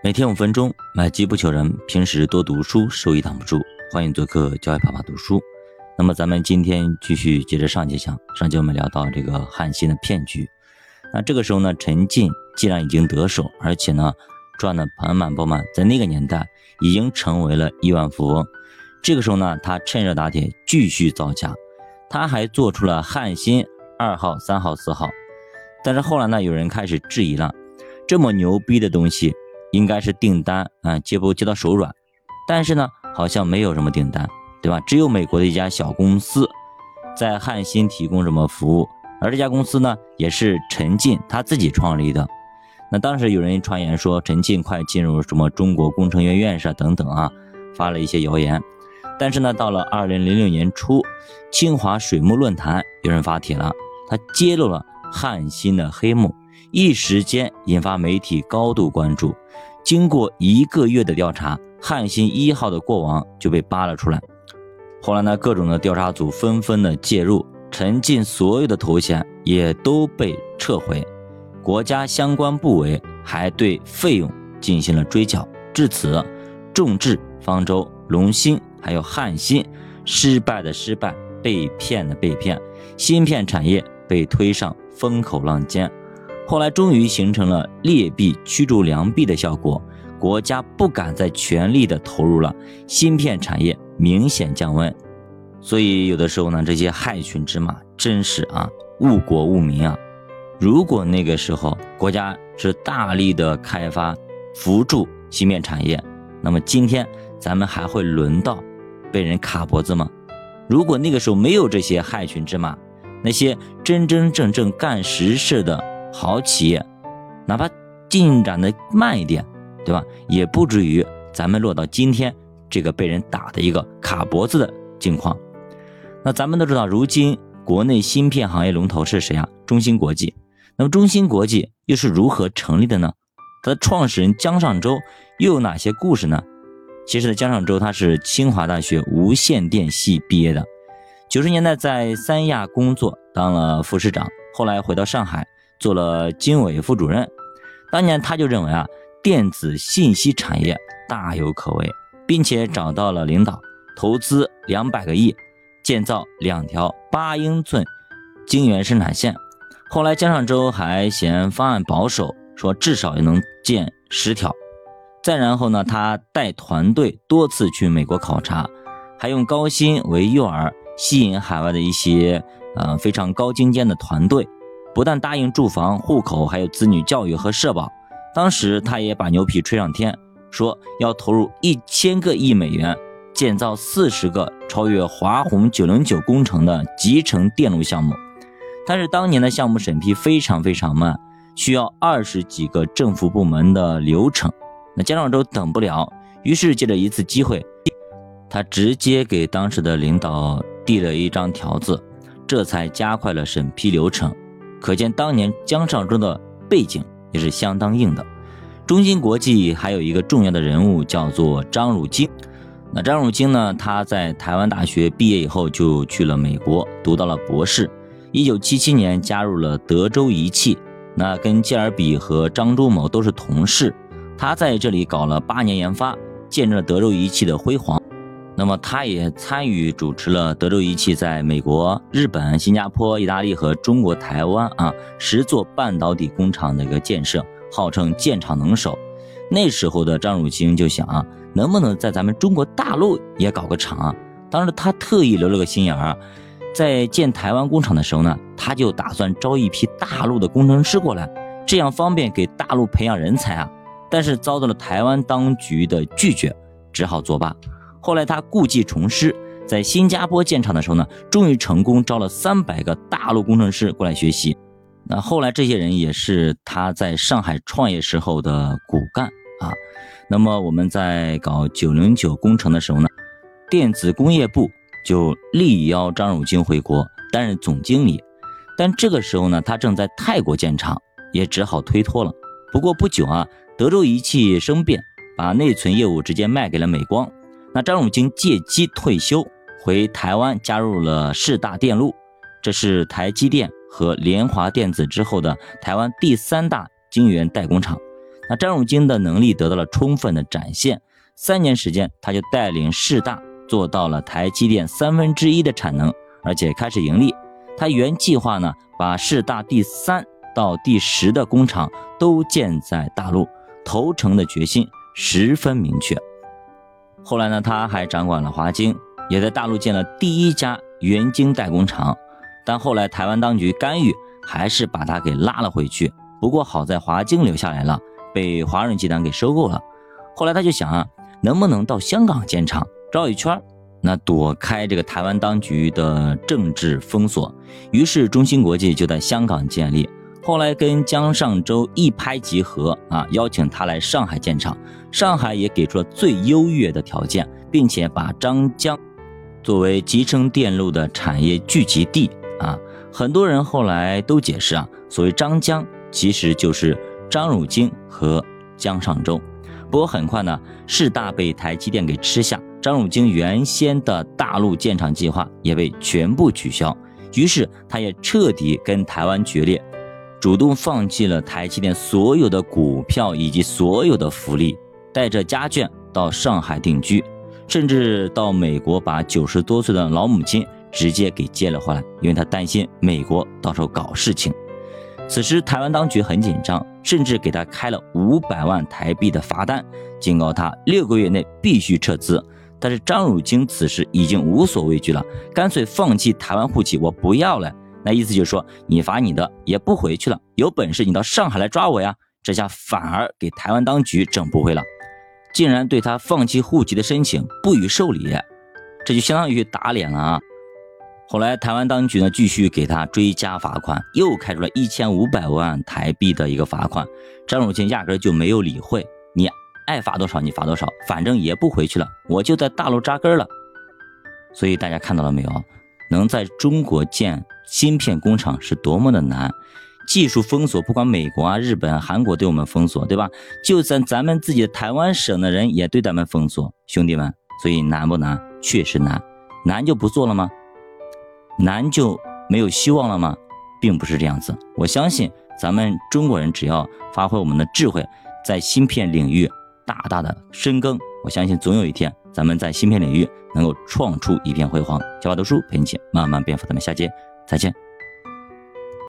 每天五分钟，买机不求人。平时多读书，收益挡不住。欢迎做客教育爸爸读书。那么咱们今天继续接着上节讲，上节我们聊到这个汉信的骗局。那这个时候呢，陈进既然已经得手，而且呢赚得盆满钵满，在那个年代已经成为了亿万富翁。这个时候呢，他趁热打铁，继续造假。他还做出了汉芯二号、三号、四号。但是后来呢，有人开始质疑了，这么牛逼的东西。应该是订单啊，接不接到手软，但是呢，好像没有什么订单，对吧？只有美国的一家小公司在汉芯提供什么服务，而这家公司呢，也是陈进他自己创立的。那当时有人传言说陈进快进入什么中国工程院院士等等啊，发了一些谣言。但是呢，到了二零零六年初，清华水木论坛有人发帖了，他揭露了汉芯的黑幕，一时间引发媒体高度关注。经过一个月的调查，汉芯一号的过往就被扒了出来。后来呢，各种的调查组纷纷的介入，陈进所有的头衔也都被撤回。国家相关部委还对费用进行了追缴。至此，众志、方舟、龙芯还有汉芯失败的失败，被骗的被骗，芯片产业被推上风口浪尖。后来终于形成了劣币驱逐良币的效果，国家不敢再全力的投入了，芯片产业明显降温。所以有的时候呢，这些害群之马真是啊误国误民啊！如果那个时候国家是大力的开发扶助芯片产业，那么今天咱们还会轮到被人卡脖子吗？如果那个时候没有这些害群之马，那些真真正正干实事的。好企业，哪怕进展的慢一点，对吧？也不至于咱们落到今天这个被人打的一个卡脖子的境况。那咱们都知道，如今国内芯片行业龙头是谁啊？中芯国际。那么中芯国际又是如何成立的呢？它的创始人江尚舟又有哪些故事呢？其实呢，江尚舟他是清华大学无线电系毕业的，九十年代在三亚工作当了副市长，后来回到上海。做了经委副主任，当年他就认为啊，电子信息产业大有可为，并且找到了领导，投资两百个亿，建造两条八英寸晶圆生产线。后来江上周还嫌方案保守，说至少也能建十条。再然后呢，他带团队多次去美国考察，还用高薪为诱饵，吸引海外的一些呃非常高精尖的团队。不但答应住房、户口，还有子女教育和社保。当时他也把牛皮吹上天，说要投入一千个亿美元建造四十个超越华虹九零九工程的集成电路项目。但是当年的项目审批非常非常慢，需要二十几个政府部门的流程。那江上周等不了，于是借着一次机会，他直接给当时的领导递了一张条子，这才加快了审批流程。可见当年江上中的背景也是相当硬的。中芯国际还有一个重要的人物叫做张汝京。那张汝京呢？他在台湾大学毕业以后就去了美国，读到了博士。一九七七年加入了德州仪器，那跟基尔比和张忠谋都是同事。他在这里搞了八年研发，见证了德州仪器的辉煌。那么，他也参与主持了德州仪器在美国、日本、新加坡、意大利和中国台湾啊十座半导体工厂的一个建设，号称建厂能手。那时候的张汝京就想啊，能不能在咱们中国大陆也搞个厂啊？当时他特意留了个心眼儿，在建台湾工厂的时候呢，他就打算招一批大陆的工程师过来，这样方便给大陆培养人才啊。但是遭到了台湾当局的拒绝，只好作罢。后来他故技重施，在新加坡建厂的时候呢，终于成功招了三百个大陆工程师过来学习。那后来这些人也是他在上海创业时候的骨干啊。那么我们在搞九零九工程的时候呢，电子工业部就力邀张汝京回国担任总经理。但这个时候呢，他正在泰国建厂，也只好推脱了。不过不久啊，德州仪器生变，把内存业务直接卖给了美光。那张汝京借机退休，回台湾加入了世大电路，这是台积电和联华电子之后的台湾第三大晶圆代工厂。那张汝京的能力得到了充分的展现，三年时间他就带领市大做到了台积电三分之一的产能，而且开始盈利。他原计划呢，把市大第三到第十的工厂都建在大陆，投诚的决心十分明确。后来呢，他还掌管了华晶，也在大陆建了第一家元晶代工厂，但后来台湾当局干预，还是把他给拉了回去。不过好在华晶留下来了。被华润集团给收购了，后来他就想啊，能不能到香港建厂绕一圈那躲开这个台湾当局的政治封锁。于是中芯国际就在香港建立，后来跟江上周一拍即合啊，邀请他来上海建厂，上海也给出了最优越的条件，并且把张江作为集成电路的产业聚集地啊。很多人后来都解释啊，所谓张江其实就是。张汝京和江上周，不过很快呢，市大被台积电给吃下，张汝京原先的大陆建厂计划也被全部取消，于是他也彻底跟台湾决裂，主动放弃了台积电所有的股票以及所有的福利，带着家眷到上海定居，甚至到美国把九十多岁的老母亲直接给接了回来，因为他担心美国到时候搞事情。此时，台湾当局很紧张，甚至给他开了五百万台币的罚单，警告他六个月内必须撤资。但是张汝京此时已经无所畏惧了，干脆放弃台湾户籍，我不要了。那意思就是说，你罚你的，也不回去了。有本事你到上海来抓我呀！这下反而给台湾当局整不会了，竟然对他放弃户籍的申请不予受理，这就相当于打脸了啊！后来，台湾当局呢继续给他追加罚款，又开出了一千五百万台币的一个罚款。张汝京压根就没有理会，你爱罚多少你罚多少，反正也不回去了，我就在大陆扎根了。所以大家看到了没有？能在中国建芯片工厂是多么的难，技术封锁，不管美国啊、日本啊、韩国对我们封锁，对吧？就算咱们自己的台湾省的人也对咱们封锁，兄弟们，所以难不难？确实难，难就不做了吗？难就没有希望了吗？并不是这样子。我相信咱们中国人只要发挥我们的智慧，在芯片领域大大的深耕，我相信总有一天咱们在芯片领域能够创出一片辉煌。小马读书陪你一起慢慢变富，咱们下节再见。